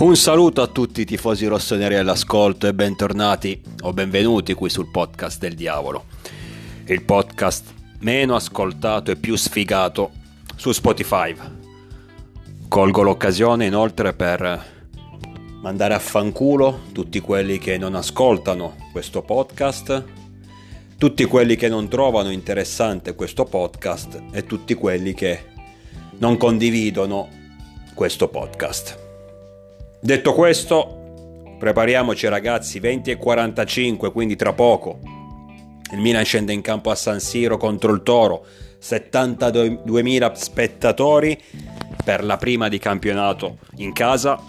Un saluto a tutti i tifosi rossoneri all'ascolto e bentornati o benvenuti qui sul podcast del diavolo. Il podcast meno ascoltato e più sfigato su Spotify. Colgo l'occasione inoltre per mandare a fanculo tutti quelli che non ascoltano questo podcast, tutti quelli che non trovano interessante questo podcast e tutti quelli che non condividono questo podcast. Detto questo, prepariamoci ragazzi, 20 e 45, quindi tra poco. Il Milan scende in campo a San Siro contro il Toro, 72.000 spettatori per la prima di campionato in casa.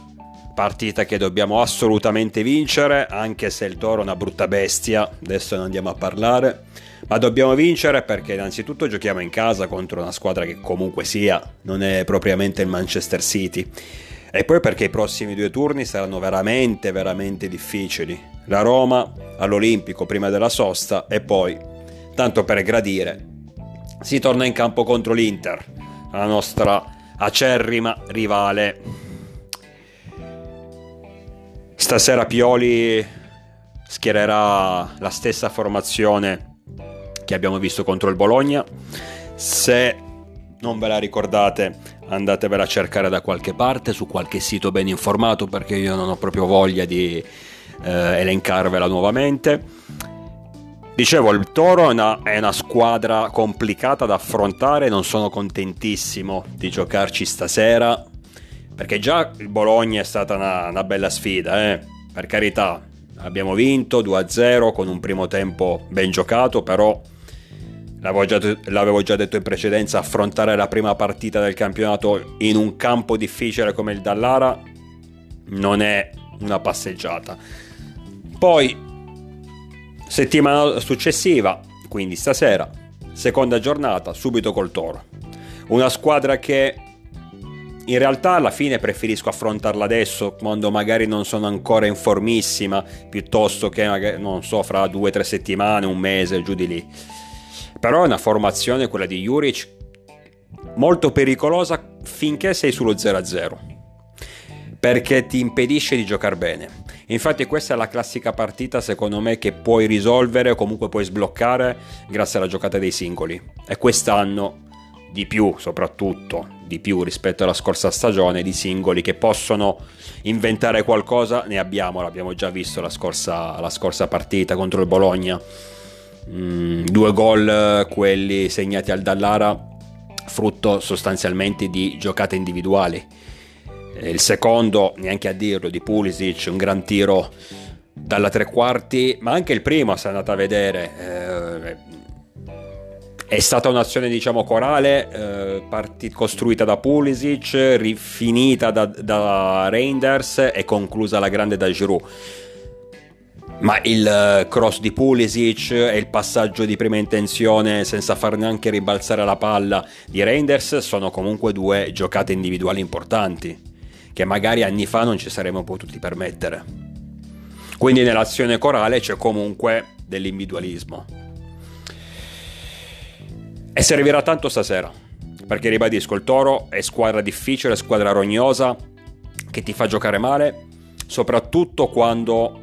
Partita che dobbiamo assolutamente vincere, anche se il Toro è una brutta bestia, adesso ne andiamo a parlare. Ma dobbiamo vincere perché innanzitutto giochiamo in casa contro una squadra che comunque sia non è propriamente il Manchester City e poi perché i prossimi due turni saranno veramente, veramente difficili. La Roma all'Olimpico prima della sosta e poi, tanto per gradire, si torna in campo contro l'Inter, la nostra acerrima rivale. Stasera Pioli schiererà la stessa formazione che abbiamo visto contro il Bologna. Se non ve la ricordate, andatevela a cercare da qualche parte, su qualche sito ben informato, perché io non ho proprio voglia di eh, elencarvela nuovamente. Dicevo, il Toro è una, è una, squadra complicata da affrontare, non sono contentissimo di giocarci stasera, perché già il Bologna è stata una, una bella sfida, eh? per carità, abbiamo vinto 2-0 con un primo tempo ben giocato, però L'avevo già, l'avevo già, detto in precedenza, affrontare la prima partita del campionato in un campo difficile come il Dallara non è una passeggiata. Poi, settimana successiva, quindi stasera, seconda giornata, subito col Toro. Una squadra che in realtà alla fine preferisco affrontarla adesso, quando magari non sono ancora in formissima, piuttosto che, non so, fra due o tre settimane, un mese, giù di lì però è una formazione, quella di Juric, molto pericolosa finché sei sullo 0-0 perché ti impedisce di giocare bene. Infatti questa è la classica partita secondo me che puoi risolvere o comunque puoi sbloccare grazie alla giocata dei singoli. E quest'anno di più, soprattutto di più rispetto alla scorsa stagione, di singoli che possono inventare qualcosa, ne abbiamo, l'abbiamo già visto la scorsa, la scorsa partita contro il Bologna Mm, due gol eh, quelli segnati al Dallara frutto sostanzialmente di giocate individuali. Il secondo neanche a dirlo di Pulisic un gran tiro dalla tre quarti ma anche il primo se andate a vedere eh, è stata un'azione diciamo corale eh, parti- costruita da Pulisic rifinita da, da Reinders e conclusa alla grande da Giroud ma il eh, cross di Pulisic e il passaggio di prima intenzione senza far neanche ribalzare la palla di Reinders sono comunque due giocate individuali importanti che magari anni fa non ci saremmo potuti permettere. Quindi nell'azione corale c'è comunque dell'individualismo. E servirà tanto stasera, perché ribadisco, il Toro è squadra difficile, squadra rognosa, che ti fa giocare male, soprattutto quando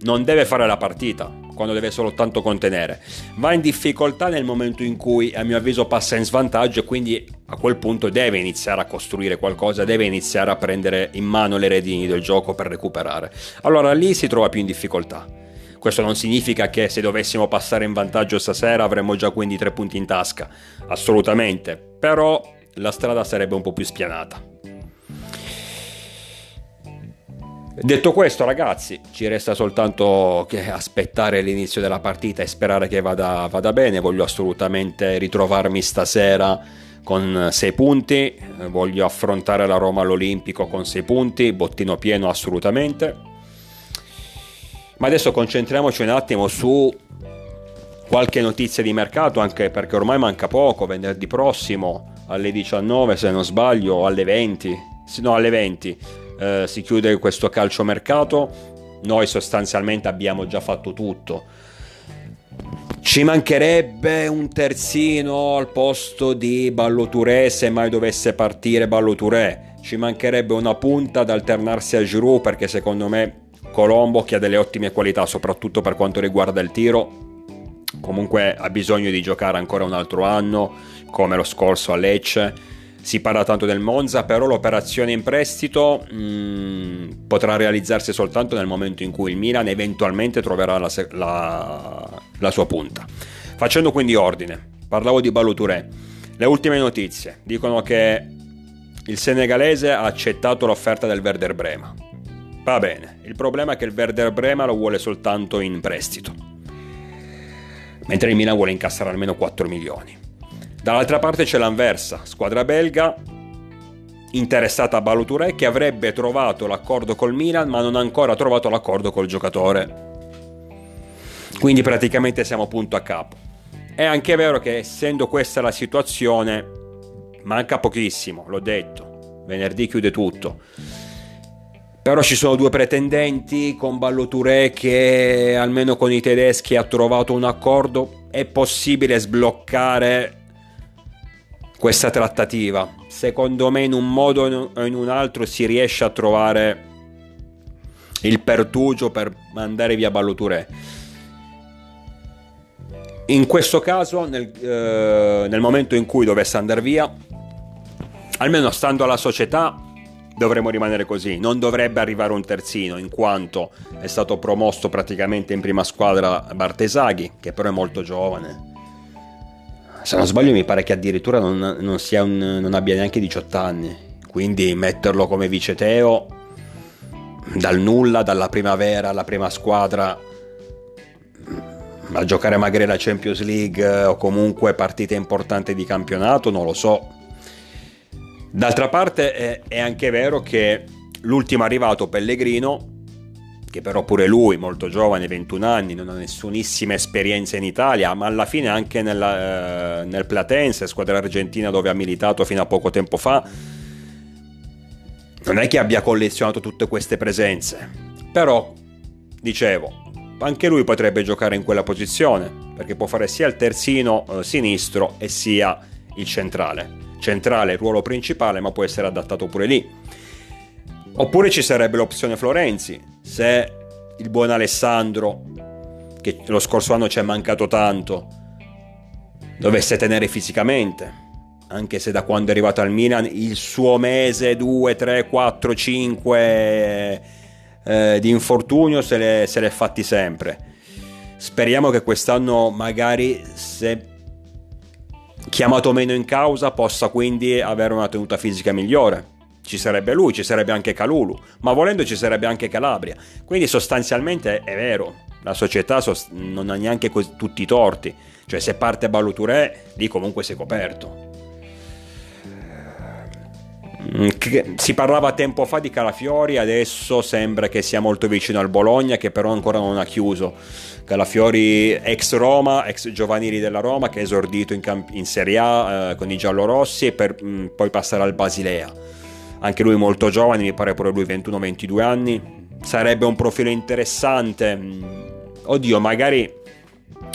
non deve fare la partita, quando deve soltanto contenere. Va in difficoltà nel momento in cui, a mio avviso, passa in svantaggio e quindi a quel punto deve iniziare a costruire qualcosa, deve iniziare a prendere in mano le redini del gioco per recuperare. Allora lì si trova più in difficoltà. Questo non significa che se dovessimo passare in vantaggio stasera avremmo già quindi tre punti in tasca, assolutamente, però la strada sarebbe un po' più spianata. Detto questo, ragazzi, ci resta soltanto che aspettare l'inizio della partita e sperare che vada, vada bene. Voglio assolutamente ritrovarmi stasera con 6 punti. Voglio affrontare la Roma all'Olimpico con 6 punti, bottino pieno assolutamente. Ma adesso concentriamoci un attimo su qualche notizia di mercato, anche perché ormai manca poco, venerdì prossimo alle 19 se non sbaglio, alle 20, no alle 20 eh, si chiude questo calciomercato, noi sostanzialmente abbiamo già fatto tutto. Ci mancherebbe un terzino al posto di Balloturé se mai dovesse partire Balloturé. ci mancherebbe una punta ad alternarsi a Giroud perché secondo me Colombo che ha delle ottime qualità soprattutto per quanto riguarda il tiro comunque ha bisogno di giocare ancora un altro anno come lo scorso a Lecce si parla tanto del Monza però l'operazione in prestito mh, mm, potrà realizzarsi soltanto nel momento in cui il Milan eventualmente troverà la, la, la sua punta. Facendo quindi ordine parlavo di Baluturè le ultime notizie dicono che il senegalese ha accettato l'offerta del Werder Brema. Va bene il problema è che il Werder Brema lo vuole soltanto in prestito mentre il Milan vuole incassare almeno 4 milioni. Dall'altra parte c'è l'Anversa, squadra belga interessata a Baluturè che avrebbe trovato l'accordo col Milan ma non ha ancora trovato l'accordo col giocatore. Quindi praticamente siamo punto a capo. È anche vero che essendo questa la situazione manca pochissimo, l'ho detto, venerdì chiude tutto però ci sono due pretendenti con Balloturé che almeno con i tedeschi ha trovato un accordo. È possibile sbloccare questa trattativa. Secondo me in un modo o in un altro si riesce a trovare il pertugio per mandare via Balloturé. In questo caso, nel, eh, nel momento in cui dovesse andare via, almeno stando alla società, dovremmo rimanere così. Non dovrebbe arrivare un terzino, in quanto è stato promosso praticamente in prima squadra Bartesaghi, che però è molto giovane. Se non sbaglio, mi pare che addirittura non, non, un, non abbia neanche 18 anni. Quindi metterlo come vice Teo dal nulla, dalla primavera alla prima squadra a giocare magari la Champions League o comunque partite importanti di campionato, non lo so D'altra parte è, è anche vero che l'ultimo arrivato Pellegrino che però pure lui, molto giovane, 21 anni, non ha nessunissima esperienza in Italia, ma alla fine anche nella, eh, nel Platense, squadra argentina dove ha militato fino a poco tempo fa, non è che abbia collezionato tutte queste presenze. Però, dicevo, anche lui potrebbe giocare in quella posizione, perché può fare sia il terzino eh, sinistro e sia il centrale centrale, ruolo principale, ma può essere adattato pure lì. Oppure ci sarebbe l'opzione Florenzi, se il buon Alessandro, che lo scorso anno ci è mancato tanto, dovesse tenere fisicamente. Anche se da quando è arrivato al Milan il suo mese 2, 3, 4, 5 eh, di infortunio se l'è, se l'è fatti sempre. Speriamo che quest'anno magari se chiamato meno in causa possa quindi avere una tenuta fisica migliore. Ci sarebbe lui, ci sarebbe anche Calulu, ma volendo ci sarebbe anche Calabria. Quindi sostanzialmente è vero, la società non ha neanche tutti i torti. Cioè se parte Baluturè, lì comunque è coperto. Mm, si parlava tempo fa di Calafiori, adesso sembra che sia molto vicino al Bologna, che però ancora non ha chiuso. Calafiori ex Roma, ex giovanili della Roma, che è esordito in, camp- in Serie A eh, con i giallorossi e per mh, mm, poi passare al Basilea. Anche lui molto giovane, mi pare pure lui 21-22 anni. Sarebbe un profilo interessante. Mm, oddio, magari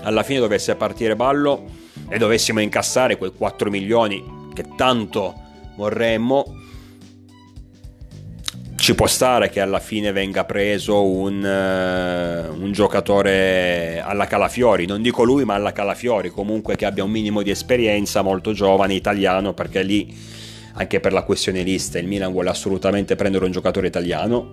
alla fine dovesse partire ballo e dovessimo incassare quei 4 milioni che tanto vorremmo ci può stare che alla fine venga preso un, uh, un, giocatore alla Calafiori, non dico lui ma alla Calafiori, comunque che abbia un minimo di esperienza, molto giovane, italiano, perché lì anche per la questione lista il Milan vuole assolutamente prendere un giocatore italiano,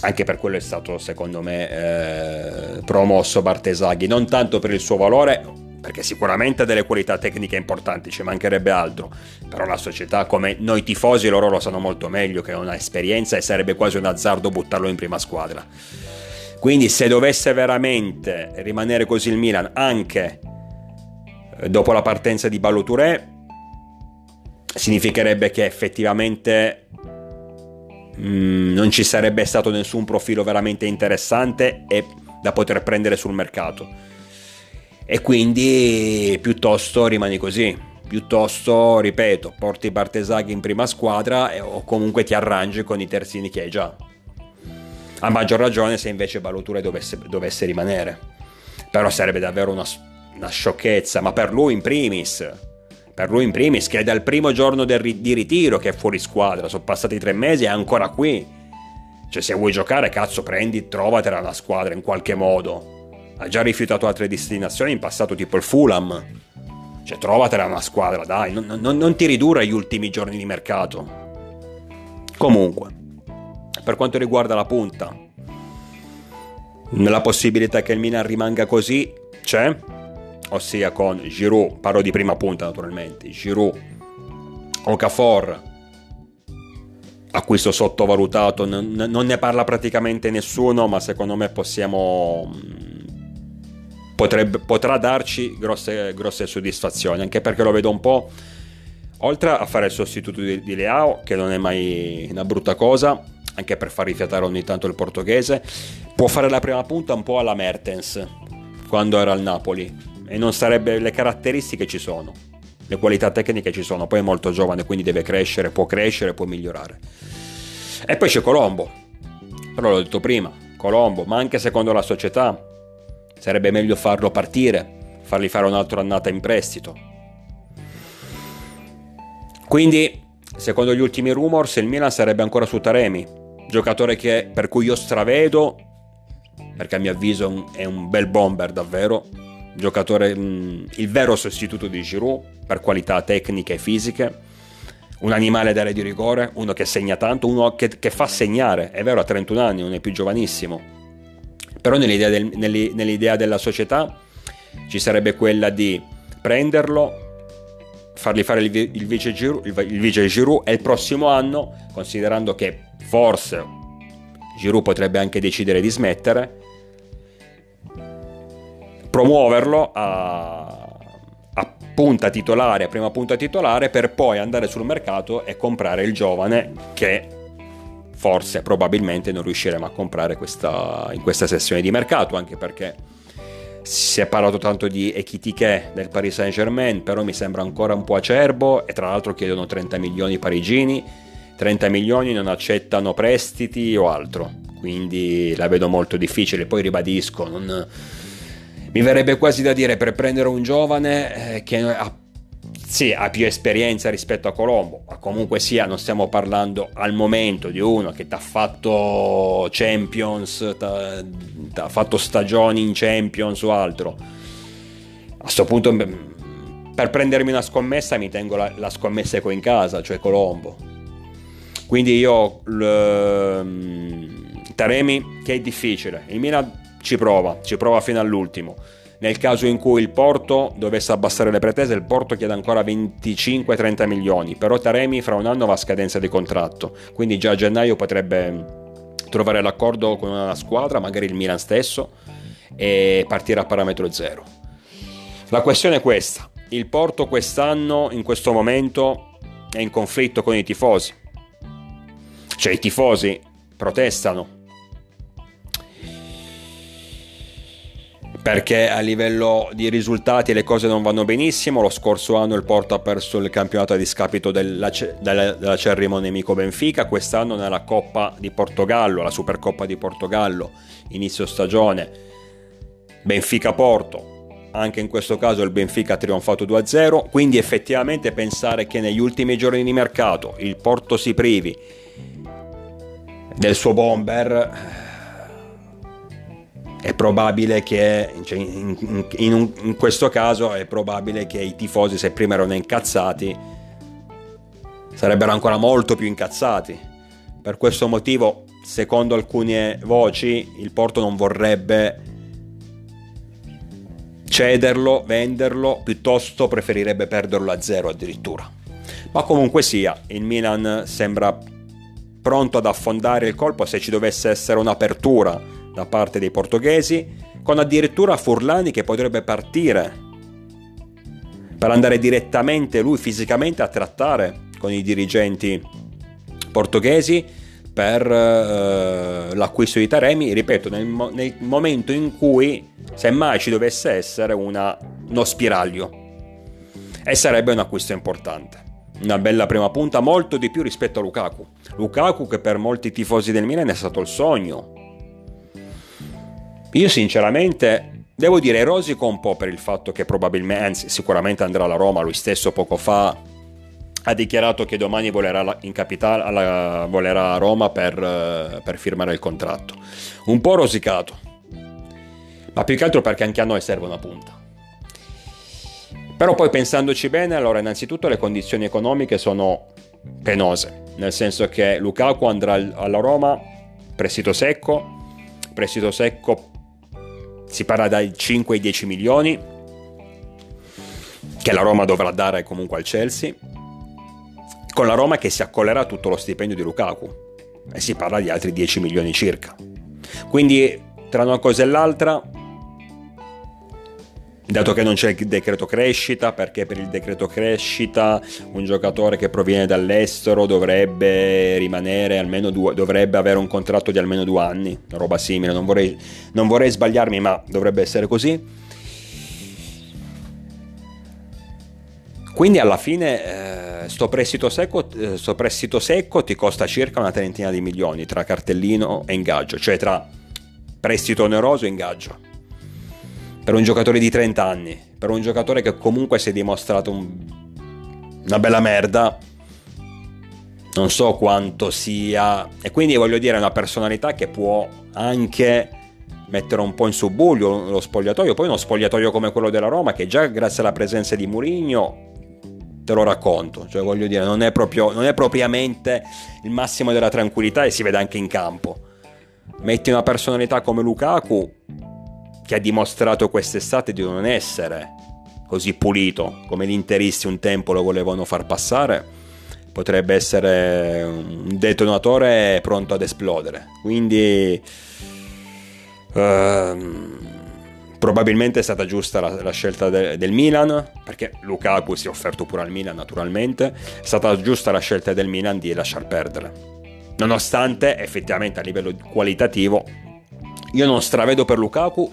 anche per quello è stato secondo me eh, promosso Bartesaghi, non tanto per il suo valore, perché sicuramente ha delle qualità tecniche importanti, ci mancherebbe altro, però la società come noi tifosi loro lo sanno molto meglio che ha una esperienza e sarebbe quasi un azzardo buttarlo in prima squadra. Quindi se dovesse veramente rimanere così il Milan anche eh, dopo la partenza di Balloturé significherebbe che effettivamente mm, non ci sarebbe stato nessun profilo veramente interessante e da poter prendere sul mercato. E quindi piuttosto rimani così. Piuttosto ripeto porti Bartesaghi in prima squadra e, o comunque ti arrangi con i terzini che hai già. A maggior ragione se invece Baluture dovesse, dovesse rimanere. Però sarebbe davvero una, una sciocchezza ma per lui in primis per lui in primis, che è dal primo giorno ri- di ritiro che è fuori squadra, sono passati tre mesi e è ancora qui. Cioè se vuoi giocare, cazzo, prendi, trovatela una squadra in qualche modo. Ha già rifiutato altre destinazioni in passato, tipo il Fulham. Cioè trovatela una squadra, dai, non, non, non ti ridurre agli ultimi giorni di mercato. Comunque, per quanto riguarda la punta, la possibilità che il Milan rimanga così c'è, ossia con Giroud, parlo di prima punta naturalmente, Giroud, Okafor, acquisto sottovalutato, non, ne parla praticamente nessuno, ma secondo me possiamo... Potrebbe, potrà darci grosse, grosse soddisfazioni, anche perché lo vedo un po', oltre a fare il sostituto di, di Leao, che non è mai una brutta cosa, anche per far rifiatare ogni tanto il portoghese, può fare la prima punta un po' alla Mertens, quando era al Napoli, e non sarebbe le caratteristiche ci sono le qualità tecniche ci sono poi è molto giovane quindi deve crescere può crescere può migliorare. E poi c'è Colombo. Però l'ho detto prima Colombo ma anche secondo la società sarebbe meglio farlo partire fargli fare un'altra annata in prestito. Quindi secondo gli ultimi rumors il Milan sarebbe ancora su Taremi giocatore che, per cui io stravedo perché a mio avviso è un bel bomber davvero giocatore, mh, mm, il vero sostituto di Giroud per qualità tecniche e fisiche, un animale d'area di rigore, uno che segna tanto, uno che, che, fa segnare, è vero, ha 31 anni, non è più giovanissimo, però nell'idea, del, nell'idea della società ci sarebbe quella di prenderlo, fargli fare il, il, vice Giroud, il, il vice Giroud e il prossimo anno, considerando che forse Giroud potrebbe anche decidere di smettere, promuoverlo a, a punta titolare, a prima punta titolare, per poi andare sul mercato e comprare il giovane che forse, probabilmente non riusciremo a comprare questa, in questa sessione di mercato, anche perché si è parlato tanto di Ekitike del Paris Saint Germain, però mi sembra ancora un po' acerbo e tra l'altro chiedono 30 milioni parigini, 30 milioni non accettano prestiti o altro, quindi la vedo molto difficile, poi ribadisco, non mi verrebbe quasi da dire per prendere un giovane eh, che ha, sì, ha più esperienza rispetto a Colombo, ma comunque sia, non stiamo parlando al momento di uno che ti ha fatto Champions, ti ha fatto stagioni in Champions o altro. A questo punto, per prendermi una scommessa, mi tengo la, la scommessa ho in casa, cioè Colombo. Quindi io, Taremi, che è difficile. Il Milan ci prova, ci prova fino all'ultimo. Nel caso in cui il Porto dovesse abbassare le pretese, il Porto chiede ancora 25-30 milioni, però Taremi fra un anno va a scadenza di contratto, quindi già a gennaio potrebbe trovare l'accordo con una squadra, magari il Milan stesso, e partire a parametro zero. La questione è questa, il Porto quest'anno, in questo momento, è in conflitto con i tifosi, cioè i tifosi protestano perché a livello di risultati le cose non vanno benissimo. Lo scorso anno il Porto ha perso il campionato a discapito della, della, dell'acerrimo nemico Benfica, quest'anno nella Coppa di Portogallo, la Supercoppa di Portogallo, inizio stagione, Benfica-Porto. Anche in questo caso il Benfica ha trionfato 2-0, quindi effettivamente pensare che negli ultimi giorni di mercato il Porto si privi del suo bomber è probabile che cioè in, in, in, in, questo caso è probabile che i tifosi se prima erano incazzati sarebbero ancora molto più incazzati. Per questo motivo secondo alcune voci il Porto non vorrebbe cederlo, venderlo piuttosto preferirebbe perderlo a zero addirittura. Ma comunque sia il Milan sembra pronto ad affondare il colpo se ci dovesse essere un'apertura da parte dei portoghesi, con addirittura Furlani che potrebbe partire per andare direttamente lui fisicamente a trattare con i dirigenti portoghesi per eh, l'acquisto di Taremi, ripeto, nel, nel, momento in cui semmai ci dovesse essere una, uno spiraglio e sarebbe un acquisto importante. Una bella prima punta, molto di più rispetto a Lukaku. Lukaku che per molti tifosi del Milan è stato il sogno io sinceramente devo dire rosico un po' per il fatto che probabilmente, anzi sicuramente andrà alla Roma, lui stesso poco fa ha dichiarato che domani volerà in capitale, alla, volerà a Roma per, per firmare il contratto. Un po' rosicato, ma più che altro perché anche a noi serve una punta. Però poi pensandoci bene, allora innanzitutto le condizioni economiche sono penose, nel senso che Lukaku andrà alla Roma prestito secco, prestito secco si parla dai 5 ai 10 milioni che la Roma dovrà dare comunque al Chelsea con la Roma che si accollerà tutto lo stipendio di Lukaku e si parla di altri 10 milioni circa. Quindi tra una cosa e l'altra dato che non c'è il decreto crescita, perché per il decreto crescita un giocatore che proviene dall'estero dovrebbe rimanere almeno due, dovrebbe avere un contratto di almeno due anni, una roba simile, non vorrei, non vorrei sbagliarmi, ma dovrebbe essere così. Quindi alla fine eh, sto, prestito secco, eh, sto prestito secco ti costa circa una trentina di milioni tra cartellino e ingaggio, cioè tra prestito oneroso e ingaggio per un giocatore di 30 anni, per un giocatore che comunque si è dimostrato un... una bella merda, non so quanto sia, e quindi voglio dire, è una personalità che può anche mettere un po' in subbuglio lo spogliatoio, poi uno spogliatoio come quello della Roma che già grazie alla presenza di Mourinho te lo racconto, cioè voglio dire, non è, proprio, non è propriamente il massimo della tranquillità e si vede anche in campo. Metti una personalità come Lukaku, che ha dimostrato quest'estate di non essere così pulito come gli interisti un tempo lo volevano far passare, potrebbe essere un detonatore pronto ad esplodere. Quindi ehm, probabilmente è stata giusta la, la scelta de, del Milan, perché Lukaku si è offerto pure al Milan naturalmente, è stata giusta la scelta del Milan di lasciar perdere. Nonostante effettivamente a livello qualitativo io non stravedo per Lukaku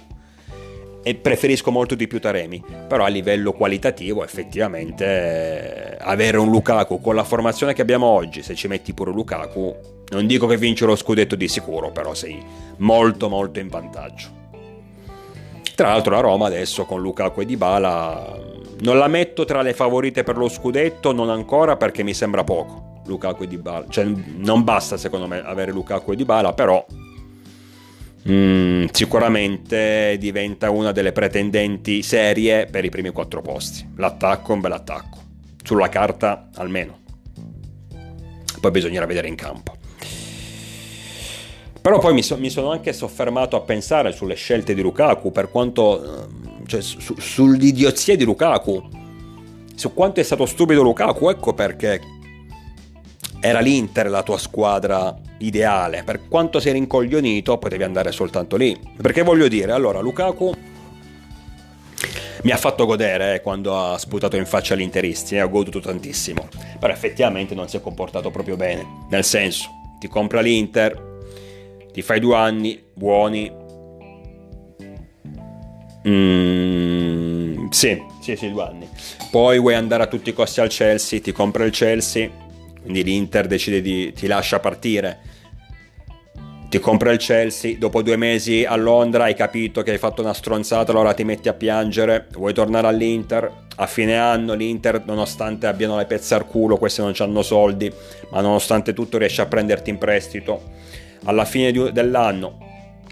e preferisco molto di più Taremi, però a livello qualitativo effettivamente eh, avere un Lukaku con la formazione che abbiamo oggi, se ci metti pure Lukaku, non dico che vince lo scudetto di sicuro, però sei molto molto in vantaggio. Tra l'altro la Roma adesso con Lukaku e Dybala non la metto tra le favorite per lo scudetto, non ancora perché mi sembra poco. Lukaku e Dybala, cioè non basta secondo me avere Lukaku e Dybala, però mm, sicuramente diventa una delle pretendenti serie per i primi quattro posti. L'attacco è un bel attacco, sulla carta almeno. Poi bisognerà vedere in campo. Però poi mi, so, mi sono anche soffermato a pensare sulle scelte di Lukaku, per quanto... cioè su, sull'idiozia di Lukaku, su quanto è stato stupido Lukaku, ecco perché era l'Inter la tua squadra ideale. Per quanto sei rincoglionito, potevi andare soltanto lì. Perché voglio dire, allora Lukaku mi ha fatto godere eh, quando ha sputato in faccia agli interisti, eh, ho goduto tantissimo. Però effettivamente non si è comportato proprio bene. Nel senso, ti compra l'Inter, ti fai due anni buoni. Mm, sì, sì, sì, due anni. Poi vuoi andare a tutti i costi al Chelsea, ti compra il Chelsea quindi l'Inter decide di ti lascia partire. Ti compra il Chelsea, dopo due mesi a Londra hai capito che hai fatto una stronzata, allora ti metti a piangere, vuoi tornare all'Inter, a fine anno l'Inter nonostante abbiano le pezze al culo, questi non hanno soldi, ma nonostante tutto riesce a prenderti in prestito, alla fine di, dell'anno,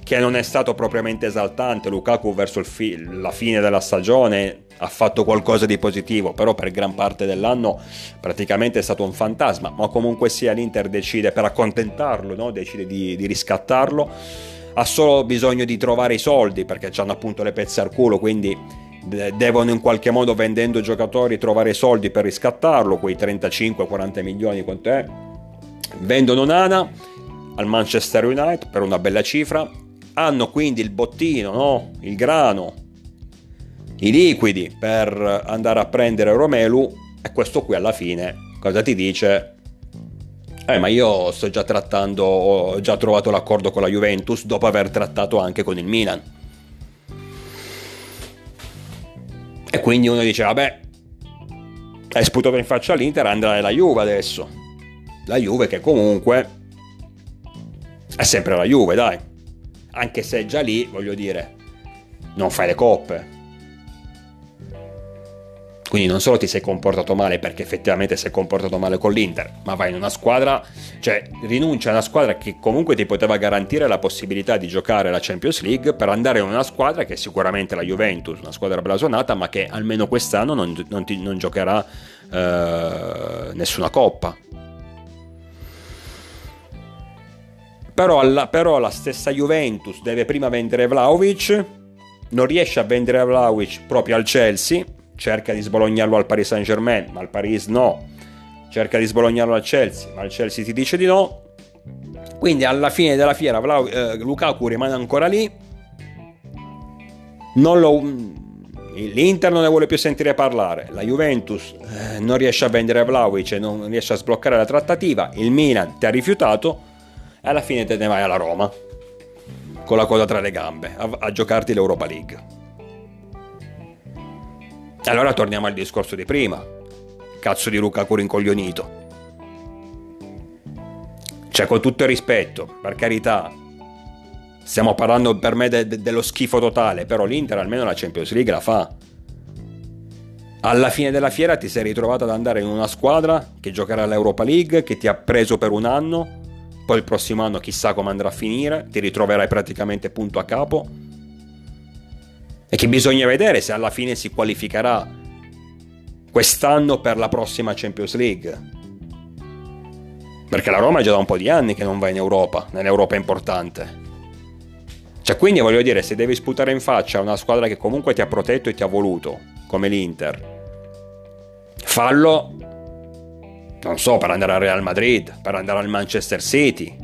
che non è stato propriamente esaltante, Lukaku verso fi- la fine della stagione ha fatto qualcosa di positivo, però per gran parte dell'anno praticamente è stato un fantasma, ma comunque sia l'Inter decide per accontentarlo, no? decide di, di riscattarlo, ha solo bisogno di trovare i soldi perché hanno appunto le pezze al culo, quindi devono in qualche modo vendendo giocatori trovare soldi per riscattarlo, quei 35-40 milioni quanto è. Vendono Nana al Manchester United per una bella cifra, hanno quindi il bottino, no? il grano i liquidi per andare a prendere Romelu e questo qui alla fine cosa ti dice? Eh, ma io sto già trattando, ho già trovato l'accordo con la Juventus dopo aver trattato anche con il Milan. E quindi uno dice, vabbè, hai sputato in faccia all'Inter, andrà alla Juve adesso. La Juve che comunque è sempre la Juve, dai. Anche se già lì, voglio dire, non fai le coppe. Quindi non solo ti sei comportato male perché effettivamente sei comportato male con l'Inter, ma vai in una squadra, cioè rinuncia a una squadra che comunque ti poteva garantire la possibilità di giocare la Champions League per andare in una squadra che è sicuramente la Juventus, una squadra blasonata, ma che almeno quest'anno non, non, ti, non giocherà eh, nessuna coppa. Però, alla, però la stessa Juventus deve prima vendere Vlaovic, non riesce a vendere Vlaovic proprio al Chelsea cerca di sbolognarlo al Paris Saint Germain, ma il Paris no, cerca di sbolognarlo al Chelsea, ma il Chelsea ti dice di no. Quindi alla fine della fiera Vlau, eh, Lukaku rimane ancora lì. Lo, L'Inter non ne vuole più sentire parlare, la Juventus eh, non riesce a vendere Vlaovic non riesce a sbloccare la trattativa, il Milan ti ha rifiutato e alla fine te ne vai alla Roma con la coda tra le gambe a, a giocarti l'Europa League. Allora torniamo al discorso di prima. Cazzo di Lukaku rincoglionito. Cioè, con tutto il rispetto, per carità, stiamo parlando per me de- de- dello schifo totale, però l'Inter almeno la Champions League la fa. Alla fine della fiera ti sei ritrovato ad andare in una squadra che giocherà all'Europa League, che ti ha preso per un anno, poi il prossimo anno chissà come andrà a finire, ti ritroverai praticamente punto a capo e che bisogna vedere se alla fine si qualificherà quest'anno per la prossima Champions League. Perché la Roma è già da un po' di anni che non va in Europa, nell'Europa importante. Cioè, quindi voglio dire, se devi sputare in faccia una squadra che comunque ti ha protetto e ti ha voluto, come l'Inter, fallo, non so, per andare al Real Madrid, per andare al Manchester City.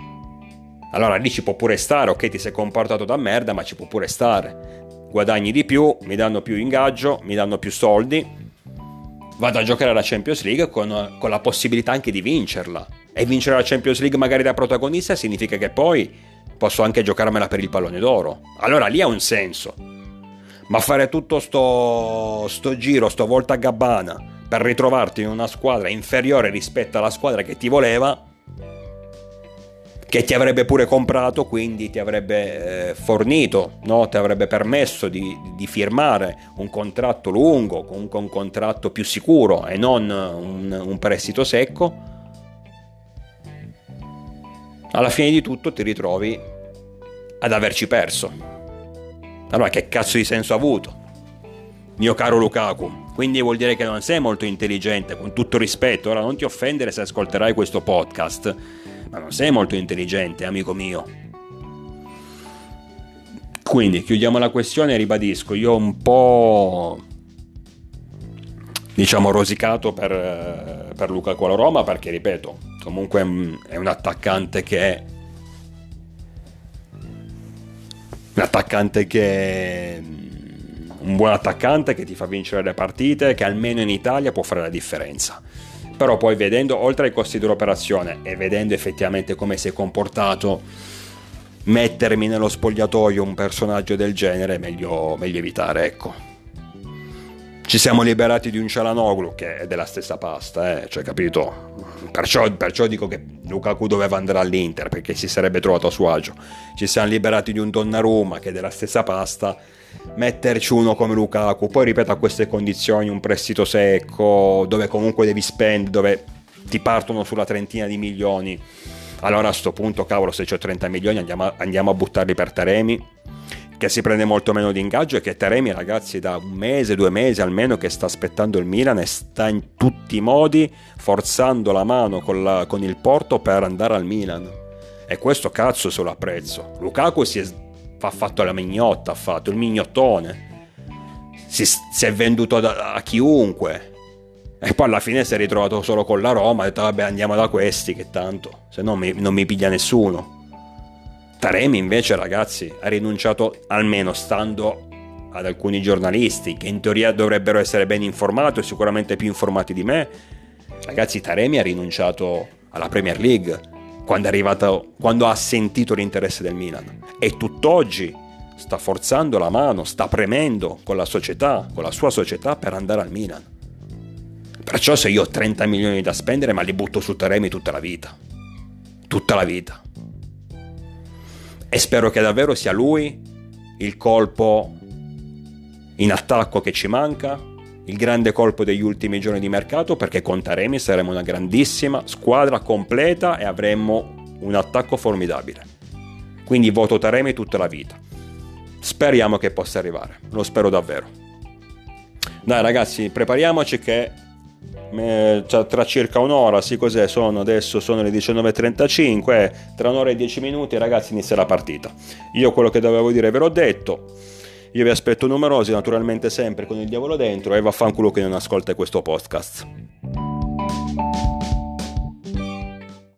Allora lì ci può pure stare, ok, ti sei comportato da merda, ma ci può pure stare guadagni di più, mi danno più ingaggio, mi danno più soldi, vado a giocare alla Champions League con, con, la possibilità anche di vincerla. E vincere la Champions League magari da protagonista significa che poi posso anche giocarmela per il pallone d'oro. Allora lì ha un senso. Ma fare tutto sto, sto giro, sto volta a gabbana, per ritrovarti in una squadra inferiore rispetto alla squadra che ti voleva, che ti avrebbe pure comprato, quindi ti avrebbe eh, fornito, no? ti avrebbe permesso di, di, firmare un contratto lungo, comunque un contratto più sicuro e non un, un prestito secco, alla fine di tutto ti ritrovi ad averci perso. Allora che cazzo di senso ha avuto? Mio caro Lukaku, quindi vuol dire che non sei molto intelligente, con tutto rispetto, ora non ti offendere se ascolterai questo podcast ma non sei molto intelligente, amico mio. Quindi chiudiamo la questione e ribadisco, io un po' diciamo rosicato per, per Luca Qualo Roma perché ripeto, comunque è un attaccante che è un attaccante che un buon attaccante che ti fa vincere le partite, che almeno in Italia può fare la differenza però poi vedendo oltre ai costi dell'operazione e vedendo effettivamente come si è comportato mettermi nello spogliatoio un personaggio del genere è meglio, meglio evitare ecco ci siamo liberati di un Cialanoglu che è della stessa pasta, eh? cioè capito? Perciò, perciò, dico che Lukaku doveva andare all'Inter perché si sarebbe trovato a suo agio. Ci siamo liberati di un Donnarumma che è della stessa pasta metterci uno come Lukaku, poi ripeto a queste condizioni un prestito secco dove comunque devi spendere, dove ti partono sulla trentina di milioni, allora a questo punto cavolo se c'ho 30 milioni andiamo a, andiamo a buttarli per Taremi che si prende molto meno di ingaggio e che Taremi ragazzi da un mese, due mesi almeno che sta aspettando il Milan e sta in tutti i modi forzando la mano con, la, con il Porto per andare al Milan. E questo cazzo se lo apprezzo. Lukaku si è ha fatto la mignotta, ha fatto il mignottone. Si, si è venduto da, a chiunque. E poi alla fine si è ritrovato solo con la Roma. Ha detto, vabbè, andiamo da questi, che tanto, se no mi, non mi piglia nessuno. Taremi invece, ragazzi, ha rinunciato, almeno stando ad alcuni giornalisti, che in teoria dovrebbero essere ben informati, o sicuramente più informati di me. Ragazzi, Taremi ha rinunciato alla Premier League quando, è arrivato, quando ha sentito l'interesse del Milan. E tutt'oggi sta forzando la mano, sta premendo con la società, con la sua società per andare al Milan. Perciò se io ho 30 milioni da spendere, ma li butto su Taremi tutta la vita. Tutta la vita. E spero che davvero sia lui il colpo in attacco che ci manca, il grande colpo degli ultimi giorni di mercato perché con Taremi saremo una grandissima squadra completa e avremo un attacco formidabile. Quindi voto Taremi tutta la vita. Speriamo che possa arrivare, lo spero davvero. Dai ragazzi, prepariamoci che tra circa un'ora, sì cos'è, sono adesso sono le 19.35, eh, tra un'ora e 10 minuti ragazzi inizia la partita. Io quello che dovevo dire ve l'ho detto, io vi aspetto numerosi naturalmente sempre con il diavolo dentro e vaffanculo che non ascolta questo podcast.